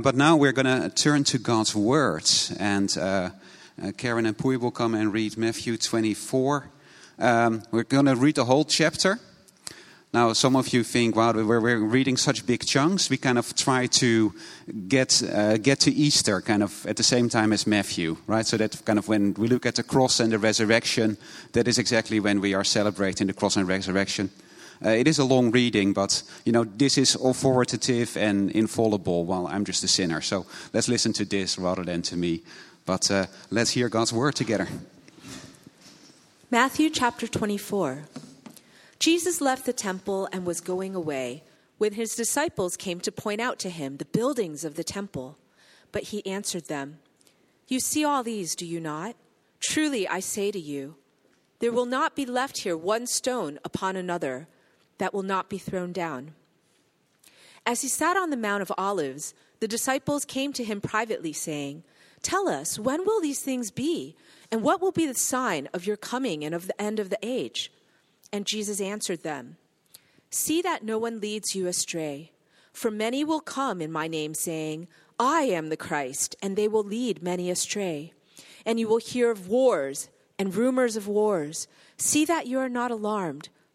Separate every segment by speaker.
Speaker 1: But now we're going to turn to God's Word. And uh, uh, Karen and Pui will come and read Matthew 24. Um, we're going to read the whole chapter. Now, some of you think, wow, we're, we're reading such big chunks. We kind of try to get, uh, get to Easter kind of at the same time as Matthew, right? So that kind of when we look at the cross and the resurrection, that is exactly when we are celebrating the cross and resurrection. Uh, it is a long reading, but you know this is authoritative and infallible. While I'm just a sinner, so let's listen to this rather than to me. But uh, let's hear God's word together.
Speaker 2: Matthew chapter 24. Jesus left the temple and was going away when his disciples came to point out to him the buildings of the temple. But he answered them, You see all these, do you not? Truly I say to you, there will not be left here one stone upon another that will not be thrown down. As he sat on the Mount of Olives, the disciples came to him privately, saying, Tell us, when will these things be? And what will be the sign of your coming and of the end of the age? And Jesus answered them, See that no one leads you astray. For many will come in my name, saying, I am the Christ, and they will lead many astray. And you will hear of wars and rumors of wars. See that you are not alarmed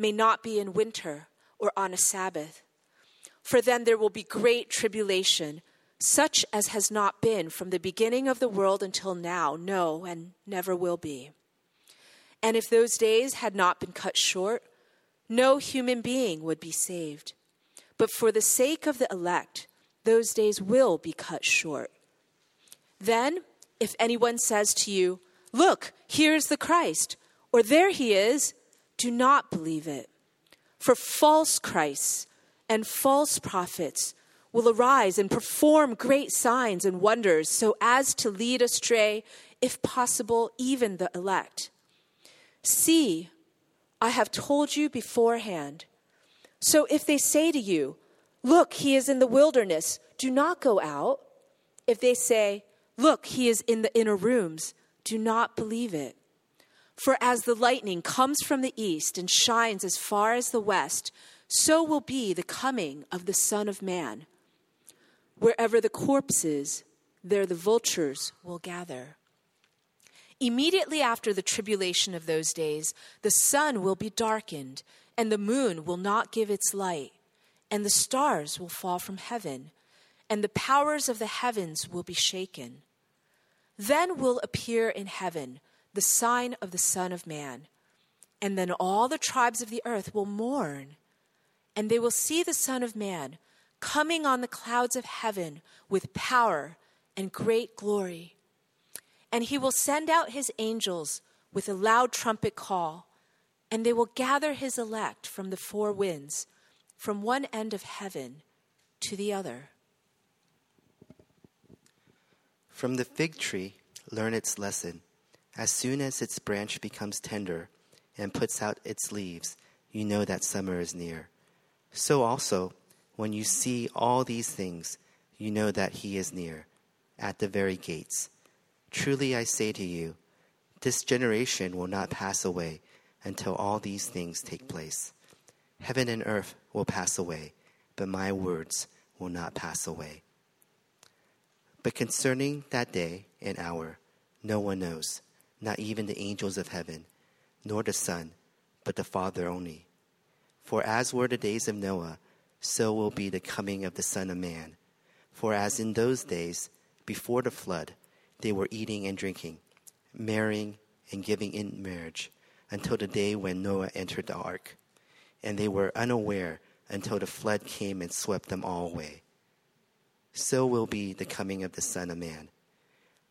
Speaker 2: may not be in winter or on a Sabbath. For then there will be great tribulation, such as has not been from the beginning of the world until now, no, and never will be. And if those days had not been cut short, no human being would be saved. But for the sake of the elect, those days will be cut short. Then, if anyone says to you, Look, here is the Christ, or there he is, do not believe it. For false Christs and false prophets will arise and perform great signs and wonders so as to lead astray, if possible, even the elect. See, I have told you beforehand. So if they say to you, Look, he is in the wilderness, do not go out. If they say, Look, he is in the inner rooms, do not believe it. For as the lightning comes from the east and shines as far as the west, so will be the coming of the Son of Man. Wherever the corpse is, there the vultures will gather. Immediately after the tribulation of those days, the sun will be darkened, and the moon will not give its light, and the stars will fall from heaven, and the powers of the heavens will be shaken. Then will appear in heaven the sign of the Son of Man. And then all the tribes of the earth will mourn, and they will see the Son of Man coming on the clouds of heaven with power and great glory. And he will send out his angels with a loud trumpet call, and they will gather his elect from the four winds, from one end of heaven to the other.
Speaker 3: From the fig tree, learn its lesson. As soon as its branch becomes tender and puts out its leaves, you know that summer is near. So also, when you see all these things, you know that he is near, at the very gates. Truly I say to you, this generation will not pass away until all these things take place. Heaven and earth will pass away, but my words will not pass away. But concerning that day and hour, no one knows, not even the angels of heaven, nor the Son, but the Father only. For as were the days of Noah, so will be the coming of the Son of Man. For as in those days, before the flood, they were eating and drinking, marrying and giving in marriage, until the day when Noah entered the ark. And they were unaware until the flood came and swept them all away. So will be the coming of the Son of Man.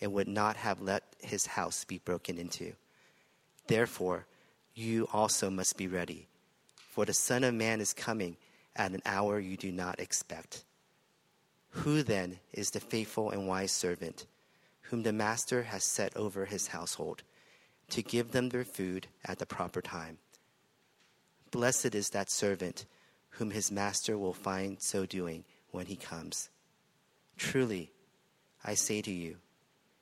Speaker 3: and would not have let his house be broken into. Therefore, you also must be ready, for the Son of Man is coming at an hour you do not expect. Who then is the faithful and wise servant whom the master has set over his household to give them their food at the proper time? Blessed is that servant whom his master will find so doing when he comes. Truly, I say to you,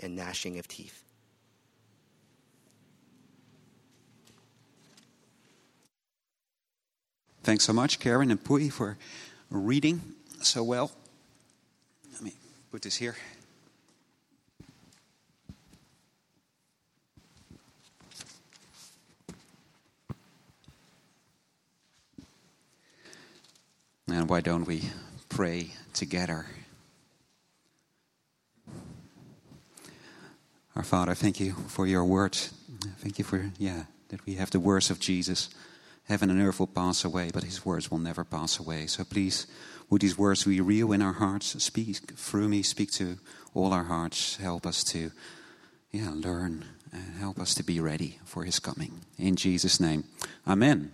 Speaker 3: and gnashing of teeth.
Speaker 1: Thanks so much, Karen and Pui, for reading so well. Let me put this here. And why don't we pray together? Our Father, thank you for your words. Thank you for, yeah, that we have the words of Jesus. Heaven and earth will pass away, but his words will never pass away. So please, would these words be real in our hearts? Speak through me, speak to all our hearts. Help us to, yeah, learn and help us to be ready for his coming. In Jesus' name, Amen.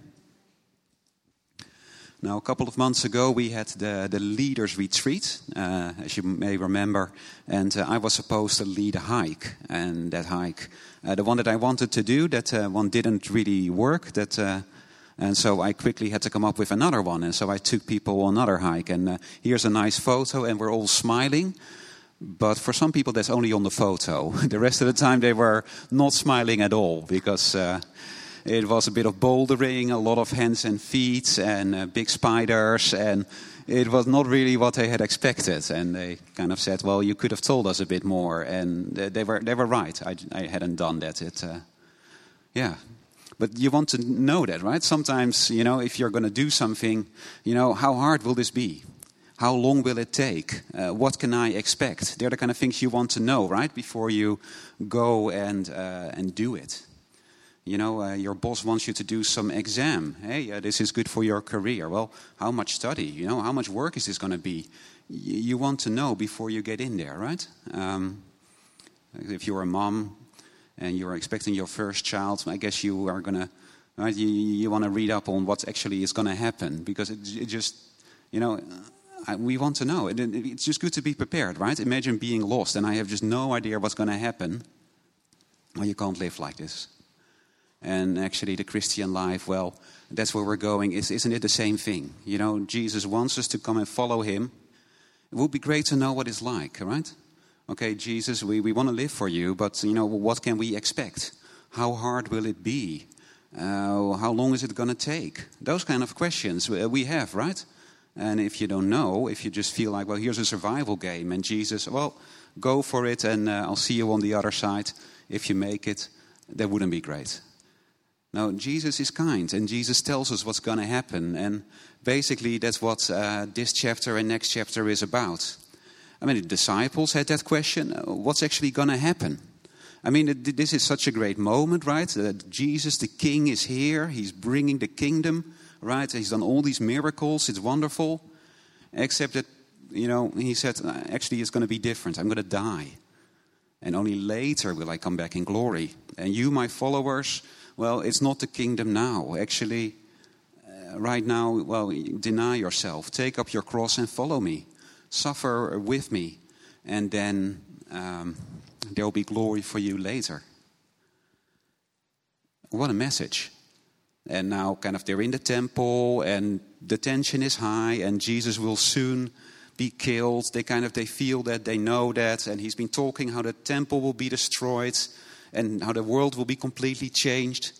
Speaker 1: Now, a couple of months ago, we had the, the leaders' retreat, uh, as you may remember, and uh, I was supposed to lead a hike. And that hike, uh, the one that I wanted to do, that uh, one didn't really work. That, uh, and so I quickly had to come up with another one. And so I took people on another hike. And uh, here's a nice photo, and we're all smiling. But for some people, that's only on the photo. the rest of the time, they were not smiling at all because it was a bit of bouldering, a lot of hands and feet, and uh, big spiders, and it was not really what they had expected. And they kind of said, "Well, you could have told us a bit more." And they were they were right. I, I hadn't done that. It, uh, yeah. But you want to know that, right? Sometimes, you know, if you're going to do something, you know, how hard will this be? How long will it take? Uh, what can I expect? They're the kind of things you want to know, right, before you go and uh, and do it. You know, uh, your boss wants you to do some exam. Hey, uh, this is good for your career. Well, how much study? You know, how much work is this going to be? Y- you want to know before you get in there, right? Um, if you're a mom and you're expecting your first child, I guess you are going to, right? You, you want to read up on what actually is going to happen because it, it just, you know, I, we want to know. It, it's just good to be prepared, right? Imagine being lost and I have just no idea what's going to happen. Well, you can't live like this and actually the Christian life, well, that's where we're going. Is, isn't it the same thing? You know, Jesus wants us to come and follow him. It would be great to know what it's like, right? Okay, Jesus, we, we want to live for you, but, you know, what can we expect? How hard will it be? Uh, how long is it going to take? Those kind of questions we have, right? And if you don't know, if you just feel like, well, here's a survival game, and Jesus, well, go for it, and uh, I'll see you on the other side. If you make it, that wouldn't be great. No, Jesus is kind, and Jesus tells us what's going to happen. And basically, that's what uh, this chapter and next chapter is about. I mean, the disciples had that question uh, what's actually going to happen? I mean, this is such a great moment, right? That Jesus, the King, is here. He's bringing the kingdom, right? He's done all these miracles. It's wonderful. Except that, you know, he said, uh, actually, it's going to be different. I'm going to die. And only later will I come back in glory. And you, my followers, well, it's not the kingdom now. Actually, uh, right now, well, deny yourself. Take up your cross and follow me. Suffer with me. And then. Um, there will be glory for you later. What a message. And now, kind of, they're in the temple, and the tension is high, and Jesus will soon be killed. They kind of they feel that, they know that, and he's been talking how the temple will be destroyed, and how the world will be completely changed.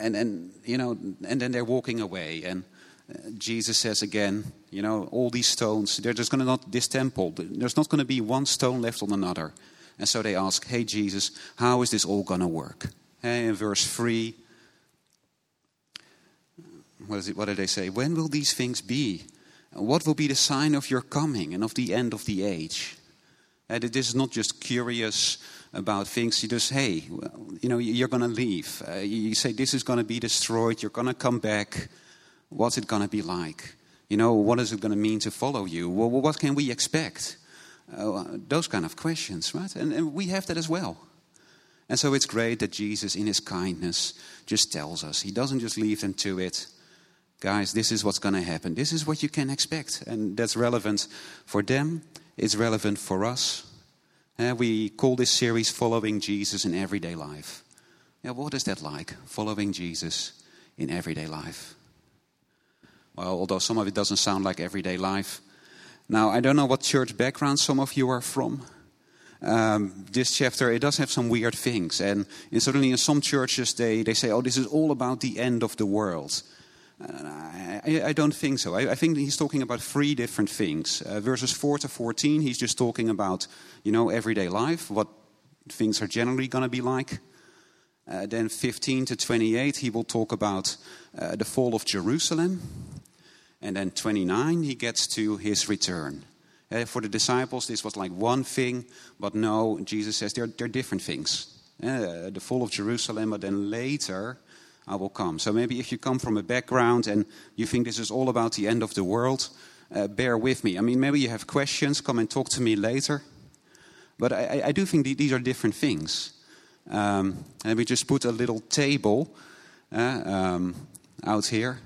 Speaker 1: And and you know, and then they're walking away, and uh, Jesus says again, you know, all these stones, they're just going to not this temple. There's not going to be one stone left on another. And so they ask, Hey, Jesus, how is this all going to work? Hey, in verse 3, what, is it, what did they say? When will these things be? What will be the sign of your coming and of the end of the age? And this is not just curious about things. You just, hey, you know, you're going to leave. Uh, you say this is going to be destroyed. You're going to come back. What's it going to be like? You know, what is it going to mean to follow you? Well, what can we expect? Uh, those kind of questions, right? And, and we have that as well. And so it's great that Jesus, in his kindness, just tells us. He doesn't just leave them to it. Guys, this is what's going to happen. This is what you can expect. And that's relevant for them, it's relevant for us. Uh, we call this series Following Jesus in Everyday Life. Yeah, what is that like, following Jesus in everyday life? Well, although some of it doesn't sound like everyday life, now, I don't know what church background some of you are from. Um, this chapter, it does have some weird things. And, and certainly in some churches, they, they say, oh, this is all about the end of the world. I, I, don't think so. I, I, think he's talking about three different things. Uh, verses 4 to 14, he's just talking about, you know, everyday life, what things are generally going to be like. Uh, then 15 to 28, he will talk about uh, the fall of Jerusalem. And then 29, he gets to his return. Uh, for the disciples, this was like one thing, but no, Jesus says they're, they're different things. Uh, the fall of Jerusalem, but then later I will come. So maybe if you come from a background and you think this is all about the end of the world, uh, bear with me. I mean, maybe you have questions, come and talk to me later. But I, I do think these are different things. Um, and we just put a little table uh, um, out here.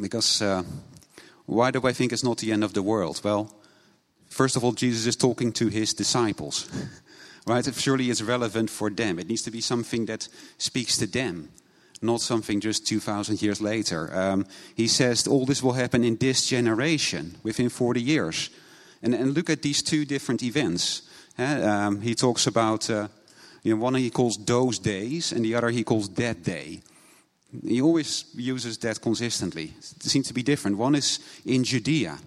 Speaker 1: Because uh, why do I think it's not the end of the world? Well, first of all, Jesus is talking to his disciples, right? Surely it's relevant for them. It needs to be something that speaks to them, not something just 2,000 years later. Um, he says all this will happen in this generation, within 40 years. And, and look at these two different events. Um, he talks about, uh, you know, one he calls those days, and the other he calls that day. He always uses that consistently. It seems to be different. One is in Judea,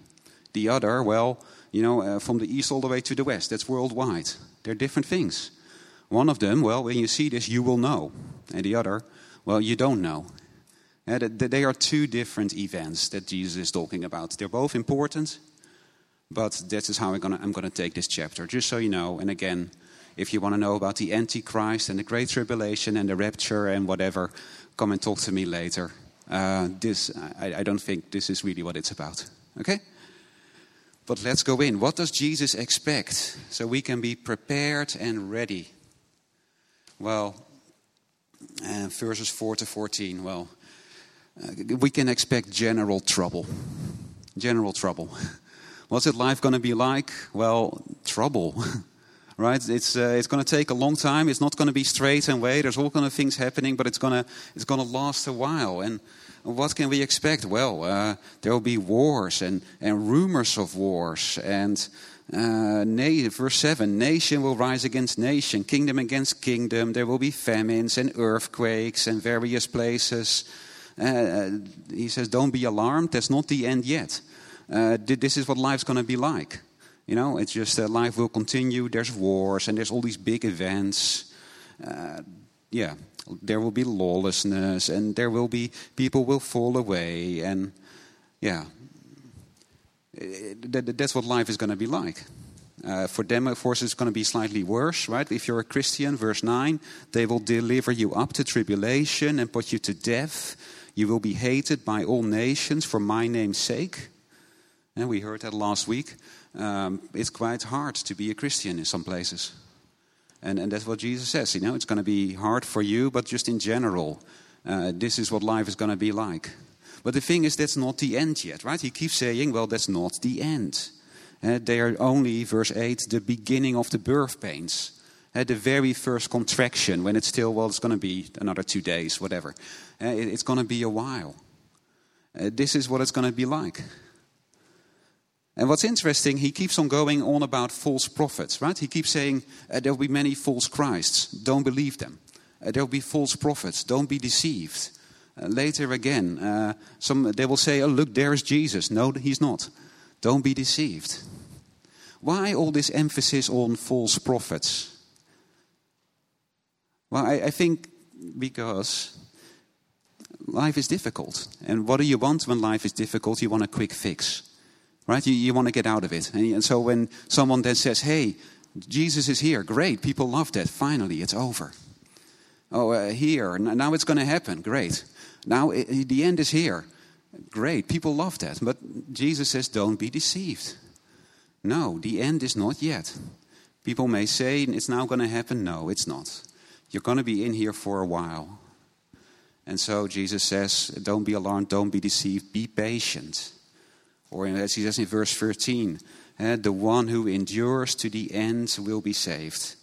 Speaker 1: the other, well, you know, uh, from the east all the way to the west. That's worldwide. They're different things. One of them, well, when you see this, you will know. And the other, well, you don't know. They are two different events that Jesus is talking about. They're both important, but that is how I'm going to take this chapter, just so you know. And again, if you want to know about the Antichrist and the Great Tribulation and the rapture and whatever, come and talk to me later. Uh, this, I, I don't think this is really what it's about. Okay? But let's go in. What does Jesus expect so we can be prepared and ready? Well, uh, verses 4 to 14. Well, uh, we can expect general trouble. General trouble. What's it life going to be like? Well, trouble. right? It's, uh, it's going to take a long time. It's not going to be straight and way. There's all kind of things happening, but it's going to it's going to last a while. And what can we expect? Well, uh, there will be wars and, and rumors of wars. And uh, verse 7 nation will rise against nation, kingdom against kingdom. There will be famines and earthquakes in various places. Uh, he says, Don't be alarmed, that's not the end yet. Uh, this is what life's going to be like. You know, it's just that life will continue. There's wars and there's all these big events. Yeah, there will be lawlessness and there will be people will fall away and yeah, that's what life is going to be like. Uh, for them, of course, it's going to be slightly worse, right? If you're a Christian, verse 9, they will deliver you up to tribulation and put you to death. You will be hated by all nations for my name's sake. And we heard that last week. Um, it's quite hard to be a Christian in some places. And, and that's what Jesus says. You know, it's going to be hard for you, but just in general, uh, this is what life is going to be like. But the thing is, that's not the end yet, right? He keeps saying, well, that's not the end. Uh, they are only, verse 8, the beginning of the birth pains. Uh, the very first contraction, when it's still, well, it's going to be another two days, whatever. Uh, it, it's going to be a while. Uh, this is what it's going to be like. And what's interesting, he keeps on going on about false prophets, right? He keeps saying uh, there will be many false Christs. Don't believe them. Uh, there will be false prophets. Don't be deceived. Uh, later again, uh, some, they will say, oh, look, there's Jesus. No, he's not. Don't be deceived. Why all this emphasis on false prophets? Well, I, I think because life is difficult. And what do you want when life is difficult? You want a quick fix, right? You, you want to get out of it. And, and so when someone then says, hey, Jesus is here, great, people love that, finally, it's over. Oh, uh, here, now it's going to happen, great. Now it, the end is here. Great, people love that. But Jesus says, don't be deceived. No, the end is not yet. People may say it's now going to happen. No, it's not. You're going to be in here for a while. And so Jesus says, don't be alarmed, don't be deceived, be patient. Or as he says in verse 13, uh, the one who endures to the end will be saved.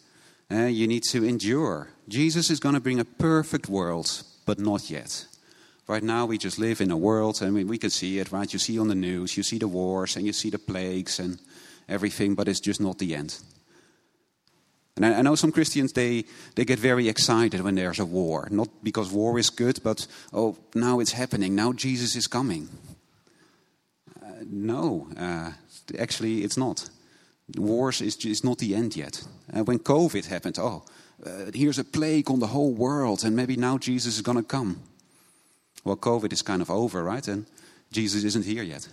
Speaker 1: Uh, you need to endure. Jesus is going to bring a perfect world, but not yet. Right now, we just live in a world, and we, we can see it, right? You see on the news, you see the wars, and you see the plagues and everything, but it's just not the end. And I, I know some Christians, they, they get very excited when there's a war. Not because war is good, but, oh, now it's happening. Now Jesus is coming. No, uh, actually, it's not. Wars is, is not the end yet. Uh, when COVID happened, oh, uh, here's a plague on the whole world, and maybe now Jesus is going to come. Well, COVID is kind of over, right? And Jesus isn't here yet.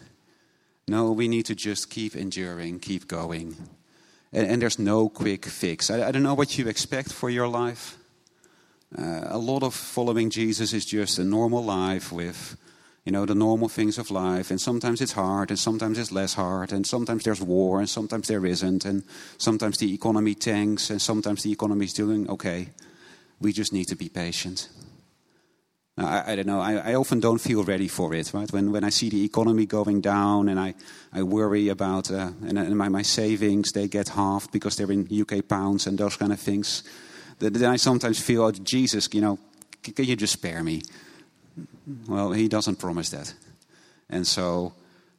Speaker 1: No, we need to just keep enduring, keep going. And, and there's no quick fix. I, I, don't know what you expect for your life. Uh, a lot of following Jesus is just a normal life with, you know, the normal things of life. And sometimes it's hard, and sometimes it's less hard, and sometimes there's war, and sometimes there isn't, and sometimes the economy tanks, and sometimes the economy is doing okay. We just need to be patient. I, I don't know. I, I, often don't feel ready for it, right? When, when I see the economy going down and I, I worry about, uh, and, and my, my savings, they get halved because they're in UK pounds and those kind of things. Then I sometimes feel, oh, Jesus, you know, can you just spare me? Well, he doesn't promise that. And so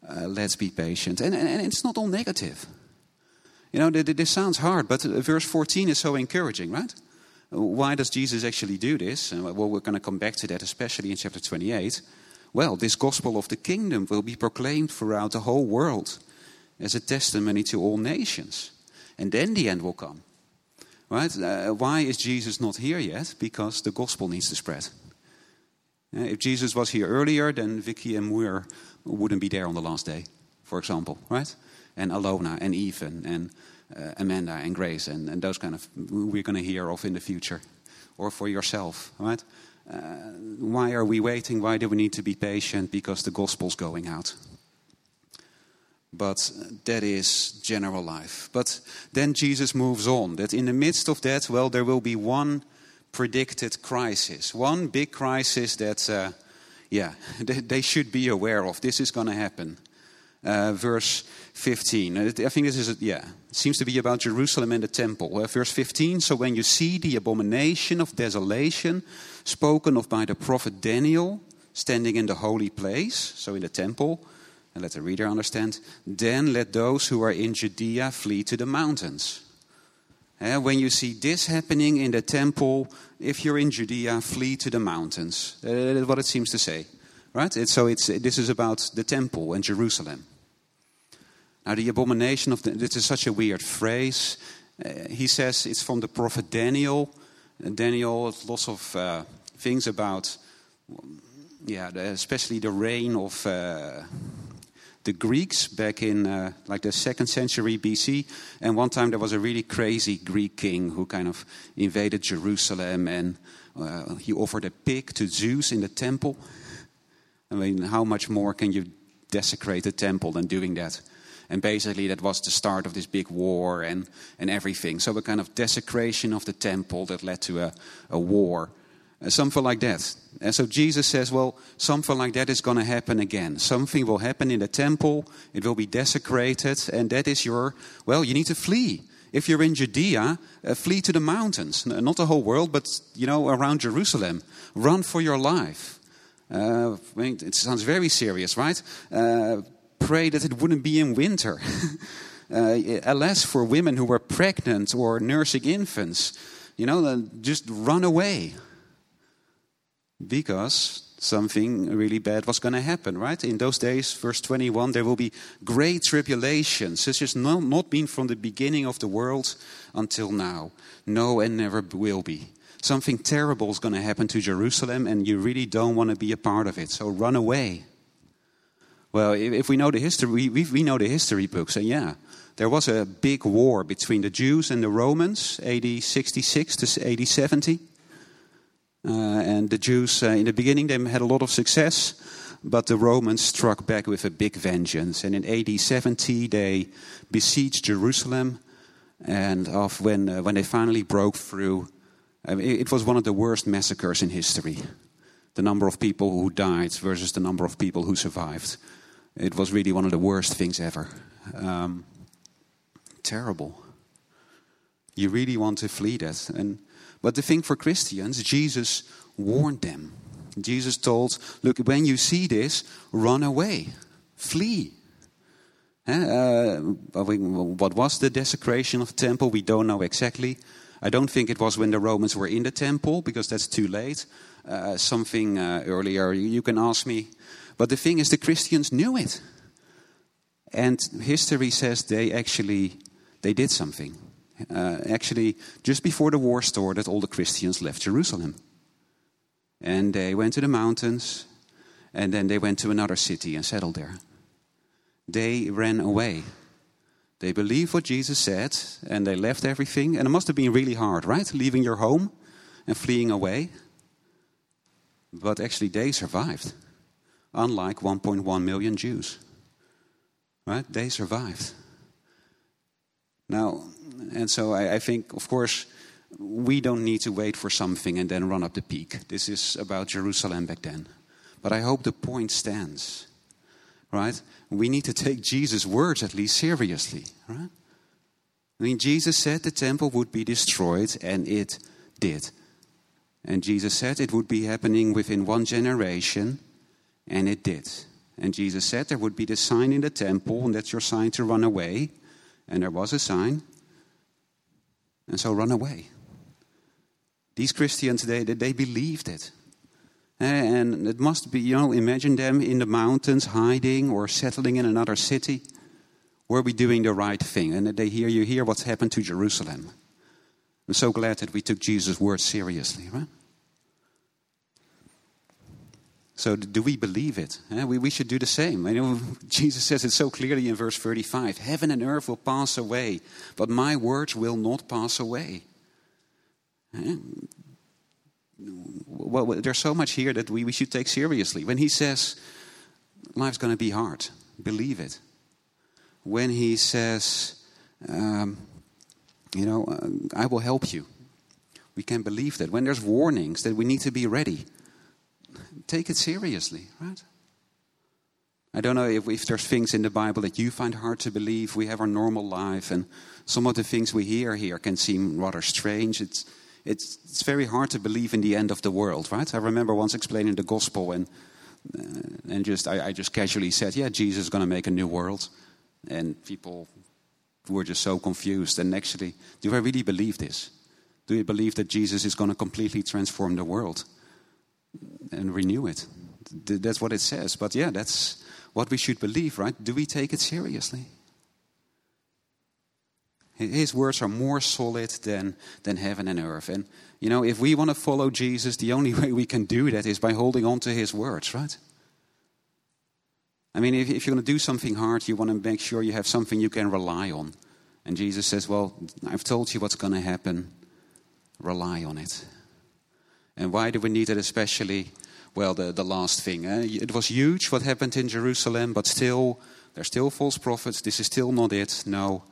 Speaker 1: uh, let's be patient. And, and, and, it's not all negative. You know, this sounds hard, but verse 14 is so encouraging, right? Why does Jesus actually do this? well, we're going to come back to that, especially in chapter 28. Well, this gospel of the kingdom will be proclaimed throughout the whole world as a testimony to all nations. And then the end will come. Right? Uh, why is Jesus not here yet? Because the gospel needs to spread. Uh, if Jesus was here earlier, then Vicky and Muir wouldn't be there on the last day, for example, right? And Alona and Ethan and uh, Amanda and Grace and, and those kind of we're going to hear of in the future, or for yourself, right? Uh, why are we waiting? Why do we need to be patient? Because the gospel's going out. But that is general life. But then Jesus moves on. That in the midst of that, well, there will be one predicted crisis, one big crisis that, uh, yeah, they should be aware of. This is going to happen uh, verse 15. I think this is, yeah, it seems to be about Jerusalem and the temple. Uh, verse 15 So when you see the abomination of desolation spoken of by the prophet Daniel standing in the holy place, so in the temple, and let the reader understand, then let those who are in Judea flee to the mountains. Uh, when you see this happening in the temple, if you're in Judea, flee to the mountains. Uh, that's what it seems to say, right? It's, so it's, this is about the temple and Jerusalem. Now, the abomination of the, this is such a weird phrase. Uh, he says it's from the prophet Daniel. Daniel, lots of uh, things about, yeah, especially the reign of uh, the Greeks back in uh, like the second century BC. And one time there was a really crazy Greek king who kind of invaded Jerusalem and uh, he offered a pig to Zeus in the temple. I mean, how much more can you desecrate a temple than doing that? And basically, that was the start of this big war and, and everything. So, a kind of desecration of the temple that led to a, a war. Uh, something like that. And so Jesus says, well, something like that is going to happen again. Something will happen in the temple, it will be desecrated, and that is your, well, you need to flee. If you're in Judea, uh, flee to the mountains. Not the whole world, but, you know, around Jerusalem. Run for your life. Uh, it sounds very serious, right? Uh, pray that it wouldn't be in winter. uh, alas, for women who were pregnant or nursing infants, you know, just run away because something really bad was going to happen, right? In those days, verse 21, there will be great tribulation, such as not, not been from the beginning of the world until now. No, and never will be. Something terrible is going to happen to Jerusalem, and you really don't want to be a part of it. So run away. Well, if we know the history, we, we know the history books, and yeah, there was a big war between the Jews and the Romans, AD 66 to AD 70. Uh, and the Jews, uh, in the beginning, they had a lot of success, but the Romans struck back with a big vengeance. And in AD 70, they besieged Jerusalem. And of when, uh, when they finally broke through, I mean, it was one of the worst massacres in history. The number of people who died versus the number of people who survived. It was really one of the worst things ever. Um, terrible. You really want to flee that. And but the thing for Christians, Jesus warned them. Jesus told, Look, when you see this, run away, flee. Uh, what was the desecration of the temple? We don't know exactly. I don't think it was when the Romans were in the temple, because that's too late. Uh, something uh, earlier, you can ask me. But the thing is, the Christians knew it. And history says they actually they did something. Uh, actually, just before the war started, all the Christians left Jerusalem. And they went to the mountains, and then they went to another city and settled there. They ran away. They believed what Jesus said, and they left everything. And it must have been really hard, right? Leaving your home and fleeing away. But actually, they survived, unlike 1.1 million Jews. Right? They survived. Now, and so I, I, think, of course, we don't need to wait for something and then run up the peak. This is about Jerusalem back then. But I hope the point stands, right? We need to take Jesus' words at least seriously, right? I mean, Jesus said the temple would be destroyed, and it did. And Jesus said it would be happening within one generation, and it did. And Jesus said there would be the sign in the temple, and that's your sign to run away. And there was a sign. And so run away. These Christians, they, they believed it. And it must be, you know, imagine them in the mountains hiding or settling in another city. Were we doing the right thing? And they hear you hear what's happened to Jerusalem. I'm so glad that we took Jesus' word seriously, right? So, do we believe it? We, we should do the same. I know Jesus says it so clearly in verse 35 Heaven and earth will pass away, but my words will not pass away. Well, there's so much here that we, we should take seriously. When he says life's going to be hard, believe it. When he says, um, you know, uh, I will help you, we can believe that. When there's warnings that we need to be ready, take it seriously, right? I don't know if, if there's things in the Bible that you find hard to believe. We have our normal life, and some of the things we hear here can seem rather strange. It's, it's, it's very hard to believe in the end of the world, right? I remember once explaining the gospel, and, uh, and just I, I just casually said, Yeah, Jesus is going to make a new world. And people we're just so confused. And actually, do I really believe this? Do you believe that Jesus is going to completely transform the world and renew it? That's what it says. But yeah, that's what we should believe, right? Do we take it seriously? His words are more solid than, than heaven and earth. And, you know, if we want to follow Jesus, the only way we can do that is by holding on to his words, right? I mean, if, if you're going to do something hard, you want to make sure you have something you can rely on. And Jesus says, Well, I've told you what's going to happen. Rely on it. And why do we need it especially? Well, the, the last thing. Eh? It was huge what happened in Jerusalem, but still, there's still false prophets. This is still not it. No.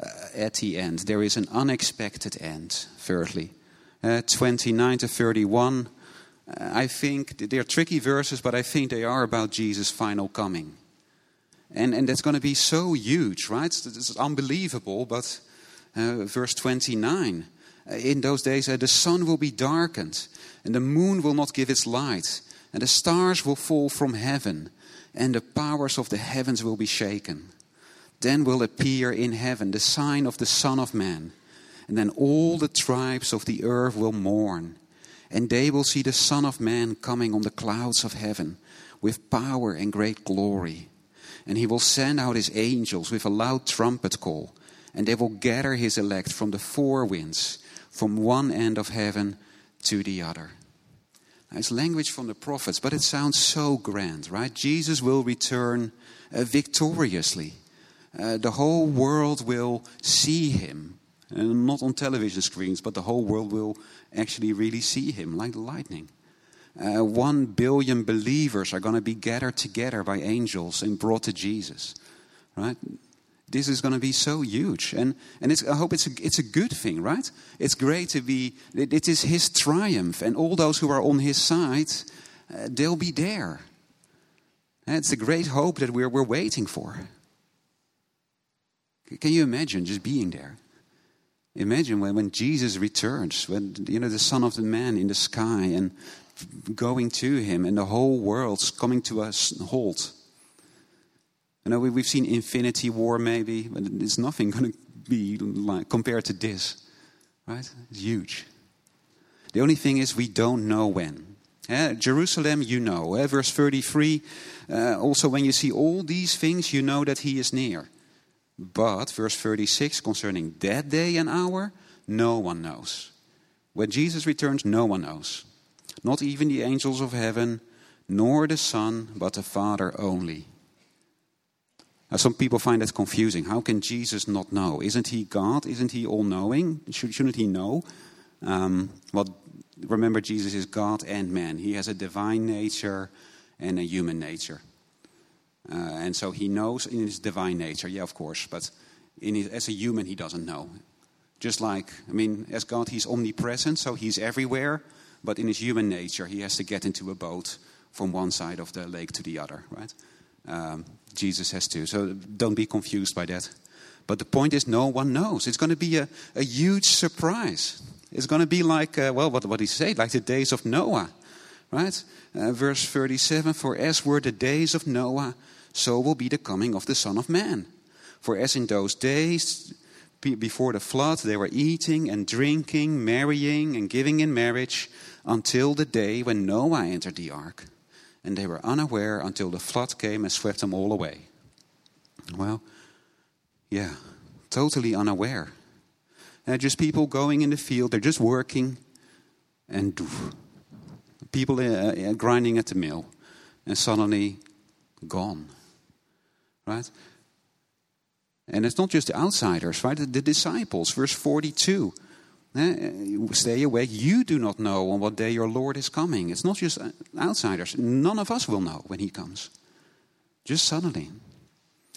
Speaker 1: Uh, at the end, there is an unexpected end, thirdly. Uh, 29 to 31 I think they're tricky verses, but I think they are about Jesus' final coming. And, and that's going to be so huge, right? It's, unbelievable. But uh, verse 29 uh, In those days, uh, the sun will be darkened, and the moon will not give its light, and the stars will fall from heaven, and the powers of the heavens will be shaken. Then will appear in heaven the sign of the Son of Man, and then all the tribes of the earth will mourn and they will see the Son of Man coming on the clouds of heaven with power and great glory. And he will send out his angels with a loud trumpet call, and they will gather his elect from the four winds, from one end of heaven to the other. It's language from the prophets, but it sounds so grand, right? Jesus will return uh, victoriously. Uh, the whole world will see him, and not on television screens, but the whole world will actually really see him like lightning. Uh, one billion believers are going to be gathered together by angels and brought to Jesus. Right? This is going to be so huge. And, and I hope it's a, it's a good thing, right? It's great to be, it, it is his triumph. And all those who are on his side, uh, they'll be there. And it's a great hope that we're, we're waiting for. Can you imagine just being there? Imagine when, when Jesus returns, when you know the Son of the Man in the sky and going to him and the whole world's coming to us halt. You know, we, we've seen Infinity War maybe, but it's nothing going to be like compared to this. Right? It's huge. The only thing is we don't know when. Uh, Jerusalem, you know. Uh, verse 33, uh, also when you see all these things, you know that he is near. But, verse 36, concerning that day and hour, no one knows. When Jesus returns, no one knows. Not even the angels of heaven, nor the Son, but the Father only. Now, some people find that confusing. How can Jesus not know? Isn't he God? Isn't he all knowing? Shouldn't he know? Um, well, remember, Jesus is God and man. He has a divine nature and a human nature. Uh, and so he knows in his divine nature, yeah, of course, but his, as a human, he doesn't know. Just like, I mean, as God, he's omnipresent, so he's everywhere, but in his human nature, he has to get into a boat from one side of the lake to the other, right? Um, Jesus has to. So don't be confused by that. But the point is, no one knows. It's going to be a, a huge surprise. It's going to be like, uh, well, what, what he say? Like the days of Noah, right? Uh, verse 37 For as were the days of Noah, so will be the coming of the Son of Man. For as in those days before the flood, they were eating and drinking, marrying and giving in marriage until the day when Noah entered the ark. And they were unaware until the flood came and swept them all away. Well, yeah, totally unaware. Uh, just people going in the field, they're just working, and people uh, uh, grinding at the mill, and suddenly gone right? And it's not just the outsiders, right? The disciples, verse 42. Eh, stay awake. You do not know on what day your Lord is coming. It's not just outsiders. None of us will know when he comes. Just suddenly.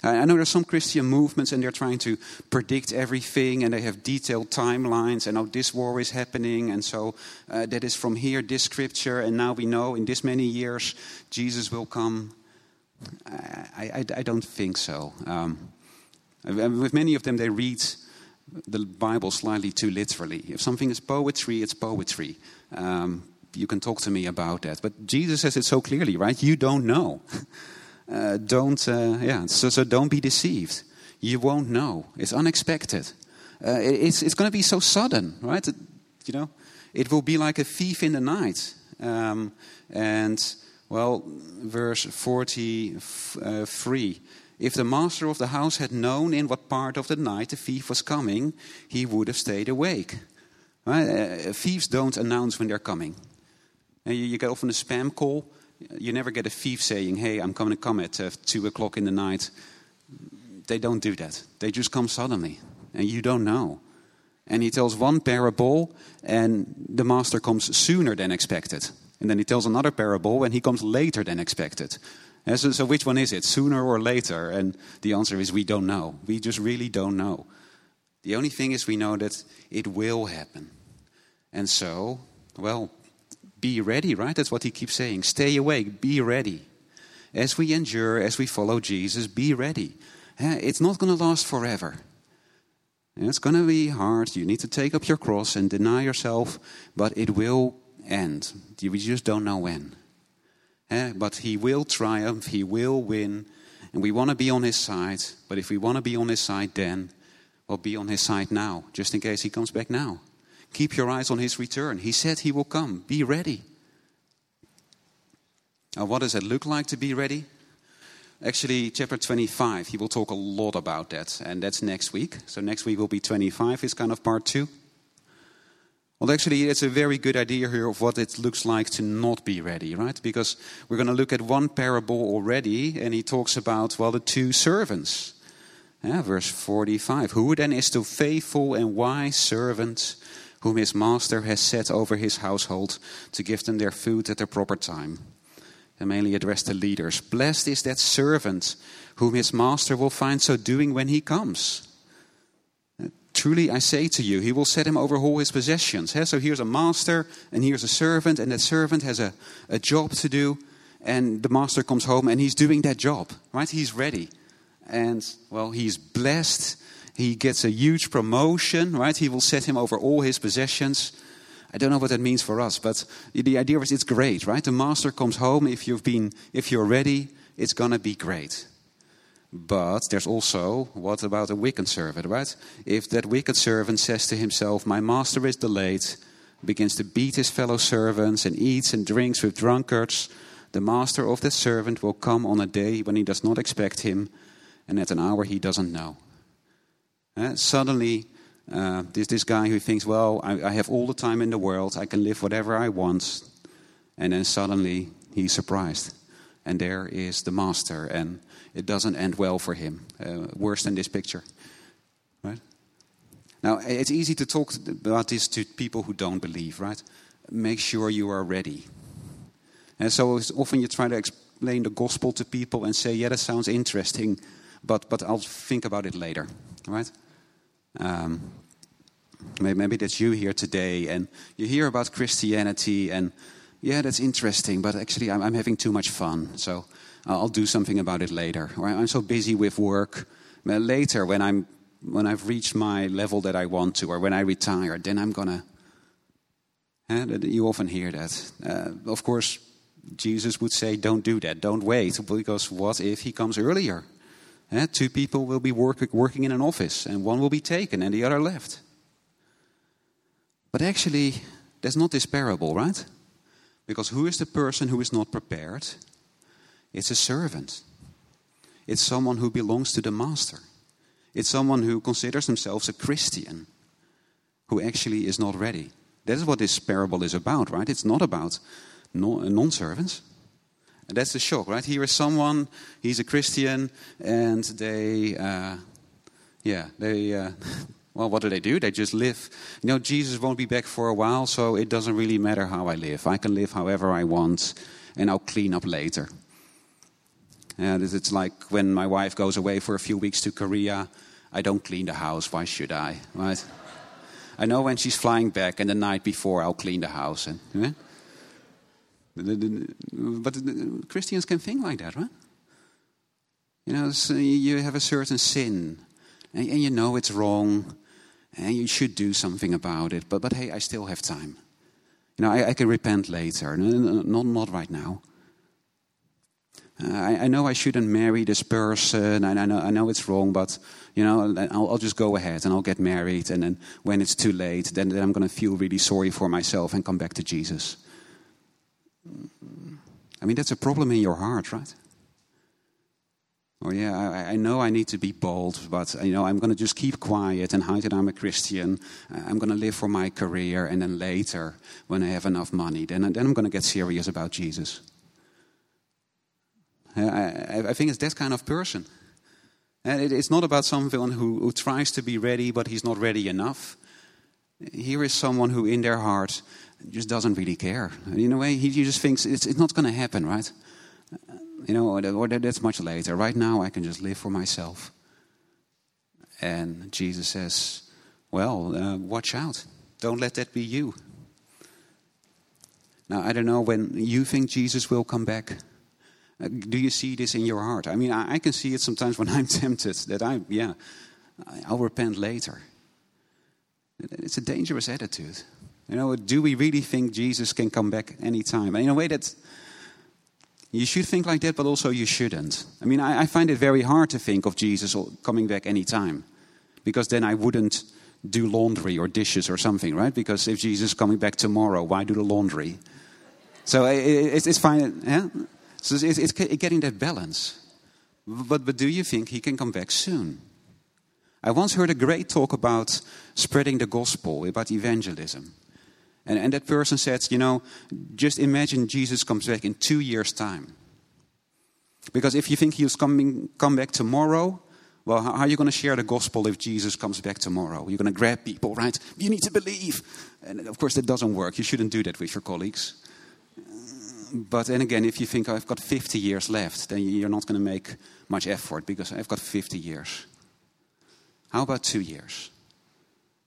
Speaker 1: I know there's some Christian movements and they're trying to predict everything and they have detailed timelines and oh, this war is happening and so uh, that is from here, this scripture, and now we know in this many years Jesus will come. I, I, I don't think so. Um, with many of them, they read the Bible slightly too literally. If something is poetry, it's poetry. Um, you can talk to me about that. But Jesus says it so clearly, right? You don't know. uh, don't, uh, yeah, so, so don't be deceived. you won't know. It's unexpected. Uh, it's it's going to be so sudden, right? It, you know, it will be like a thief in the night. Um, and well, verse 43 uh, If the master of the house had known in what part of the night the thief was coming, he would have stayed awake. Right? Uh, thieves don't announce when they're coming. And you, you, get often a spam call. You never get a thief saying, Hey, I'm coming to come at uh, 2 o'clock in the night. They don't do that. They just come suddenly, and you don't know. And he tells one parable, and the master comes sooner than expected. And then he tells another parable, and he comes later than expected. And so, so, which one is it, sooner or later? And the answer is we don't know. We just really don't know. The only thing is we know that it will happen. And so, well, be ready, right? That's what he keeps saying. Stay awake, be ready. As we endure, as we follow Jesus, be ready. Eh, it's not going to last forever. Eh, it's going to be hard. You need to take up your cross and deny yourself, but it will end. We just don't know when. Eh? But he will triumph, he will win, and we want to be on his side. But if we want to be on his side, then, well, be on his side now, just in case he comes back now. Keep your eyes on his return. He said he will come. Be ready. Now, what does it look like to be ready? Actually, chapter 25, he will talk a lot about that, and that's next week. So, next week will be 25, is kind of part two. Well, actually, it's a very good idea here of what it looks like to not be ready, right? Because we're going to look at one parable already, and he talks about, well, the two servants. Yeah, verse 45. Who then is the faithful and wise servant whom his master has set over his household to give them their food at the proper time? and mainly addressed to leaders. Blessed is that servant whom his master will find so doing when he comes. Truly, I say to you, he will set him over all his possessions. So here's a master, and here's a servant, and that servant has a, a job to do, and the master comes home and he's doing that job, right? He's ready. And, well, he's blessed. He gets a huge promotion, right? He will set him over all his possessions. I don't know what that means for us, but the idea is it's great, right? The master comes home. If you've been, if you're ready, it's gonna be great. But there's also what about a wicked servant, right? If that wicked servant says to himself, "My master is delayed," begins to beat his fellow servants and eats and drinks with drunkards, the master of that servant will come on a day when he does not expect him, and at an hour he doesn't know. Uh, suddenly, uh, there's this guy who thinks, well, I, I, have all the time in the world, I can live whatever I want. And then suddenly he's surprised. And there is the master, and it doesn't end well for him. Uh, worse than this picture. Right? Now, it's easy to talk about this to people who don't believe, right? Make sure you are ready. And so often you try to explain the gospel to people and say, yeah, that sounds interesting, but, but I'll think about it later, right? Um, maybe that's you here today, and you hear about Christianity, and yeah, that's interesting, but actually, I'm, I'm having too much fun, so I'll do something about it later. Or I'm so busy with work. Well, later, when I'm when I've reached my level that I want to, or when I retire, then I'm gonna. And you often hear that. Uh, of course, Jesus would say, "Don't do that. Don't wait, because what if he comes earlier?" Eh, two people will be work, working in an office, and one will be taken and the other left. But actually, that's not this parable, right? Because who is the person who is not prepared? It's a servant. It's someone who belongs to the master. It's someone who considers themselves a Christian, who actually is not ready. That is what this parable is about, right? It's not about non servants. And that's the shock, right? Here is someone, he's a Christian, and they, uh, yeah, they, uh, well, what do they do? They just live. You know, Jesus won't be back for a while, so it doesn't really matter how I live. I can live however I want, and I'll clean up later. And it's like when my wife goes away for a few weeks to Korea, I don't clean the house. Why should I? Right? I know when she's flying back, and the night before I'll clean the house. And, yeah? But Christians can think like that, right? You know, so you have a certain sin, and, and, you know it's wrong, and you should do something about it. But, but hey, I still have time. You know, I, I can repent later. No, not, not right now. Uh, I, I, know I shouldn't marry this person, and I know, I know it's wrong, but you know, I'll, I'll, just go ahead and I'll get married, and then when it's too late, then, then I'm going to feel really sorry for myself and come back to Jesus. I mean, that's a problem in your heart, right? Oh yeah, I, I, know I need to be bold, but you know I'm going to just keep quiet and hide that I'm a Christian. I'm going to live for my career, and then later, when I have enough money, then then I'm going to get serious about Jesus. I, I think it's that kind of person. It's not about someone who, who tries to be ready, but he's not ready enough. Here is someone who, in their heart, just doesn't really care. In a way, he just thinks it's, it's not going to happen, right? You know, or, that's much later. Right now, I can just live for myself. And Jesus says, Well, uh, watch out. Don't let that be you. Now, I don't know when you think Jesus will come back. Uh, do you see this in your heart? I mean, I, I, can see it sometimes when I'm tempted that I, yeah, I'll repent later. It's a dangerous attitude. You know, do we really think Jesus can come back anytime? And in a way that you should think like that, but also you shouldn't. I mean, I, I find it very hard to think of Jesus coming back anytime, because then I wouldn't do laundry or dishes or something, right? Because if Jesus is coming back tomorrow, why do the laundry? So it, it's fine. Yeah? So it's, it's getting that balance. But, but do you think he can come back soon? I once heard a great talk about spreading the gospel, about evangelism. And, and that person said, you know, just imagine Jesus comes back in two years' time. Because if you think he's coming come back tomorrow, well, how are you going to share the gospel if Jesus comes back tomorrow? You're going to grab people, right? You need to believe. And of course, that doesn't work. You shouldn't do that with your colleagues. But then again, if you think I've got 50 years left, then you're not going to make much effort because I've got 50 years. How about two years?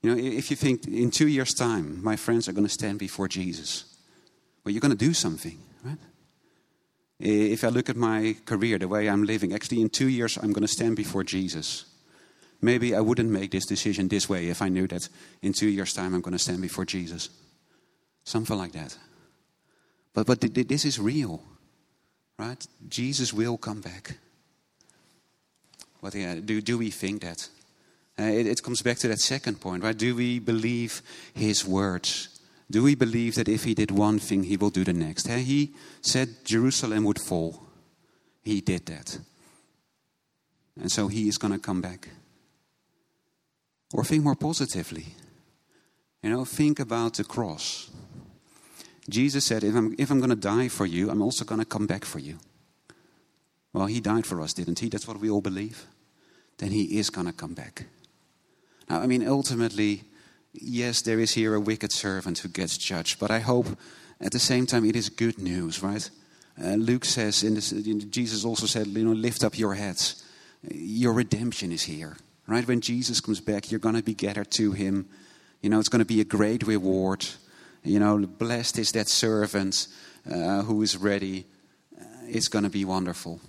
Speaker 1: You know, if you think in two years' time, my friends are going to stand before Jesus, well, you're going to do something, right? If I look at my career, the way I'm living, actually, in two years, I'm going to stand before Jesus. Maybe I wouldn't make this decision this way if I knew that in two years' time, I'm going to stand before Jesus. Something like that. But, but this is real, right? Jesus will come back. But yeah, do, do we think that? Uh, it, it comes back to that second point, right? Do we believe his words? Do we believe that if he did one thing, he will do the next? He said Jerusalem would fall. He did that. And so he is going to come back. Or think more positively. You know, think about the cross. Jesus said, If I'm, if I'm going to die for you, I'm also going to come back for you. Well, he died for us, didn't he? That's what we all believe. Then he is going to come back. Now, I mean, ultimately, yes, there is here a wicked servant who gets judged, but I hope at the same time it is good news, right? Uh, Luke says, in this, Jesus also said, you know, lift up your heads. Your redemption is here, right? When Jesus comes back, you're going to be gathered to him. You know, it's going to be a great reward. You know, blessed is that servant uh, who is ready. Uh, it's going to be wonderful.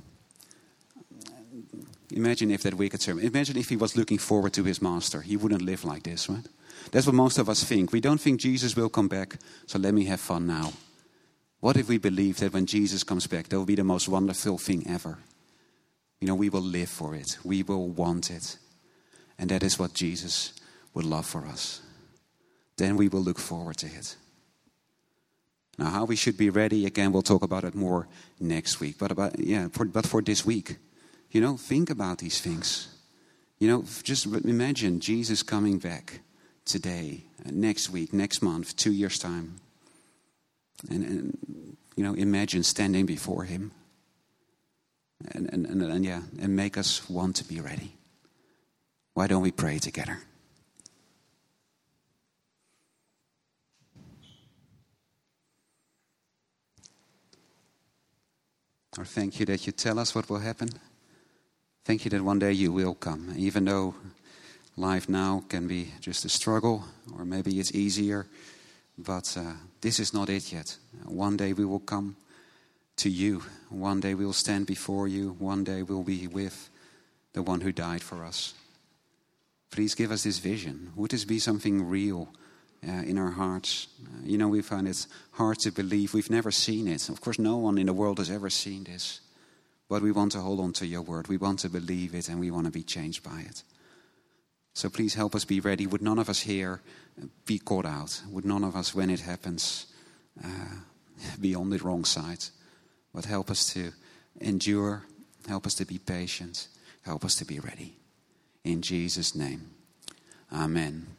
Speaker 1: Imagine if that wicked servant, imagine if he was looking forward to his master. He wouldn't live like this, right? That's what most of us think. We don't think Jesus will come back, so let me have fun now. What if we believe that when Jesus comes back, that will be the most wonderful thing ever? You know, we will live for it, we will want it. And that is what Jesus would love for us. Then we will look forward to it. Now, how we should be ready, again, we'll talk about it more next week. But, about, yeah, for, but for this week, you know, think about these things. You know, just imagine Jesus coming back today, uh, next week, next month, two years' time. And, and you know, imagine standing before him. And, and, and, and yeah, and make us want to be ready. Why don't we pray together? Or thank you that you tell us what will happen. Thank you that one day you will come, even though life now can be just a struggle, or maybe it's easier, but uh, this is not it yet. One day we will come to you. One day we will stand before you. One day we'll be with the one who died for us. Please give us this vision. Would this be something real? uh, in our hearts. Uh, you know, we find it hard to believe. We've never seen it. Of course, no one in the world has ever seen this. But we want to hold on to your word. We want to believe it and we want to be changed by it. So please help us be ready. Would none of us here be caught out? Would none of us, when it happens, uh, be on the wrong side? But help us to endure. Help us to be patient. Help us to be ready. In Jesus' name. Amen.